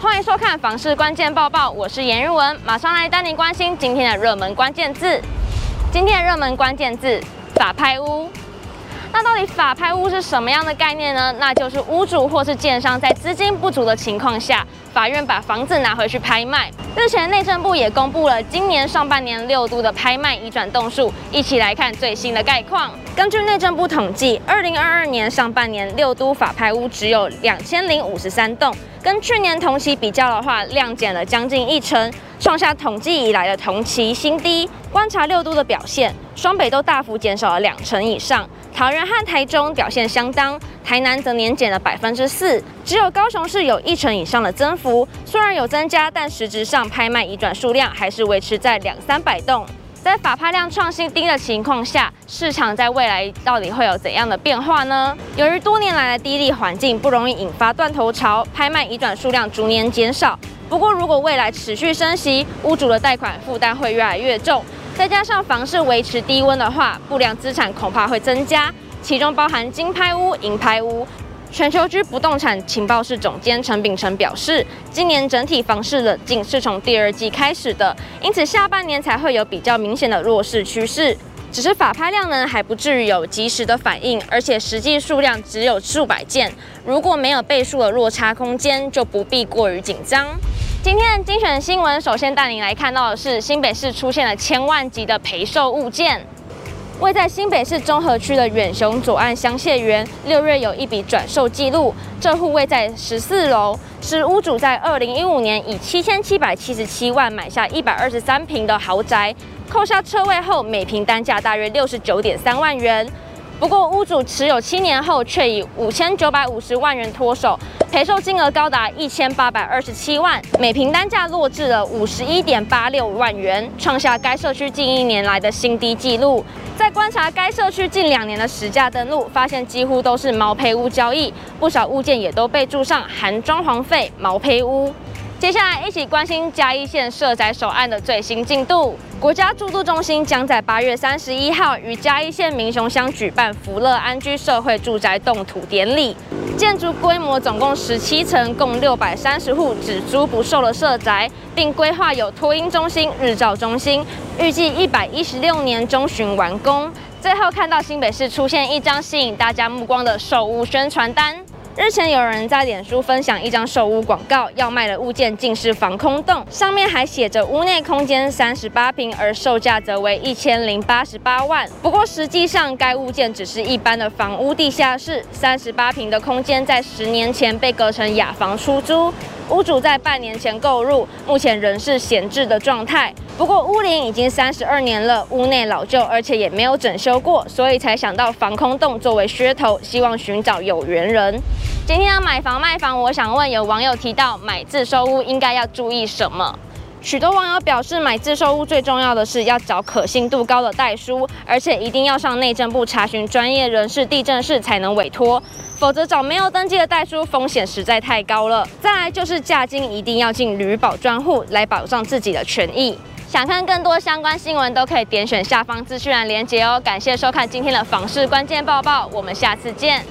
欢迎收看房市关键报报，我是颜玉文，马上来带您关心今天的热门关键字。今天的热门关键字：法拍屋。法拍屋是什么样的概念呢？那就是屋主或是建商在资金不足的情况下，法院把房子拿回去拍卖。日前内政部也公布了今年上半年六都的拍卖移转栋数，一起来看最新的概况。根据内政部统计，二零二二年上半年六都法拍屋只有两千零五十三栋，跟去年同期比较的话，量减了将近一成，创下统计以来的同期新低。观察六都的表现，双北都大幅减少了两成以上。桃园和台中表现相当，台南则年减了百分之四，只有高雄市有一成以上的增幅。虽然有增加，但实质上拍卖移转数量还是维持在两三百栋。在法拍量创新低的情况下，市场在未来到底会有怎样的变化呢？由于多年来的低利环境不容易引发断头潮，拍卖移转数量逐年减少。不过，如果未来持续升息，屋主的贷款负担会越来越重。再加上房市维持低温的话，不良资产恐怕会增加，其中包含金拍屋、银拍屋。全球居不动产情报室总监陈秉承表示，今年整体房市冷静是从第二季开始的，因此下半年才会有比较明显的弱势趋势。只是法拍量呢还不至于有及时的反应，而且实际数量只有数百件，如果没有倍数的落差空间，就不必过于紧张。今天的精选新闻，首先带您来看到的是新北市出现了千万级的赔售物件。位在新北市中和区的远雄左岸香榭园，六月有一笔转售记录。这户位在十四楼，是屋主在二零一五年以七千七百七十七万买下一百二十三平的豪宅，扣下车位后，每平单价大约六十九点三万元。不过，屋主持有七年后，却以五千九百五十万元脱手，赔售金额高达一千八百二十七万，每平单价落至了五十一点八六万元，创下该社区近一年来的新低纪录。在观察该社区近两年的实价登录，发现几乎都是毛坯屋交易，不少物件也都备注上含装潢费毛坯屋。接下来一起关心嘉义县社宅首案的最新进度。国家住都中心将在八月三十一号于嘉义县民雄乡举办福乐安居社会住宅动土典礼。建筑规模总共十七层，共六百三十户只租不售的社宅，并规划有托婴中心、日照中心，预计一百一十六年中旬完工。最后看到新北市出现一张吸引大家目光的售屋宣传单。日前有人在脸书分享一张售屋广告，要卖的物件竟是防空洞，上面还写着屋内空间三十八坪，而售价则为一千零八十八万。不过实际上该物件只是一般的房屋地下室，三十八坪的空间在十年前被隔成雅房出租。屋主在半年前购入，目前仍是闲置的状态。不过屋龄已经三十二年了，屋内老旧，而且也没有整修过，所以才想到防空洞作为噱头，希望寻找有缘人。今天要买房卖房，我想问有网友提到买自收屋应该要注意什么？许多网友表示，买自售屋最重要的是要找可信度高的代书，而且一定要上内政部查询专业人士地震室才能委托。否则找没有登记的代书，风险实在太高了。再来就是价金一定要进旅保专户，来保障自己的权益。想看更多相关新闻，都可以点选下方资讯栏连接哦。感谢收看今天的房市关键报报，我们下次见。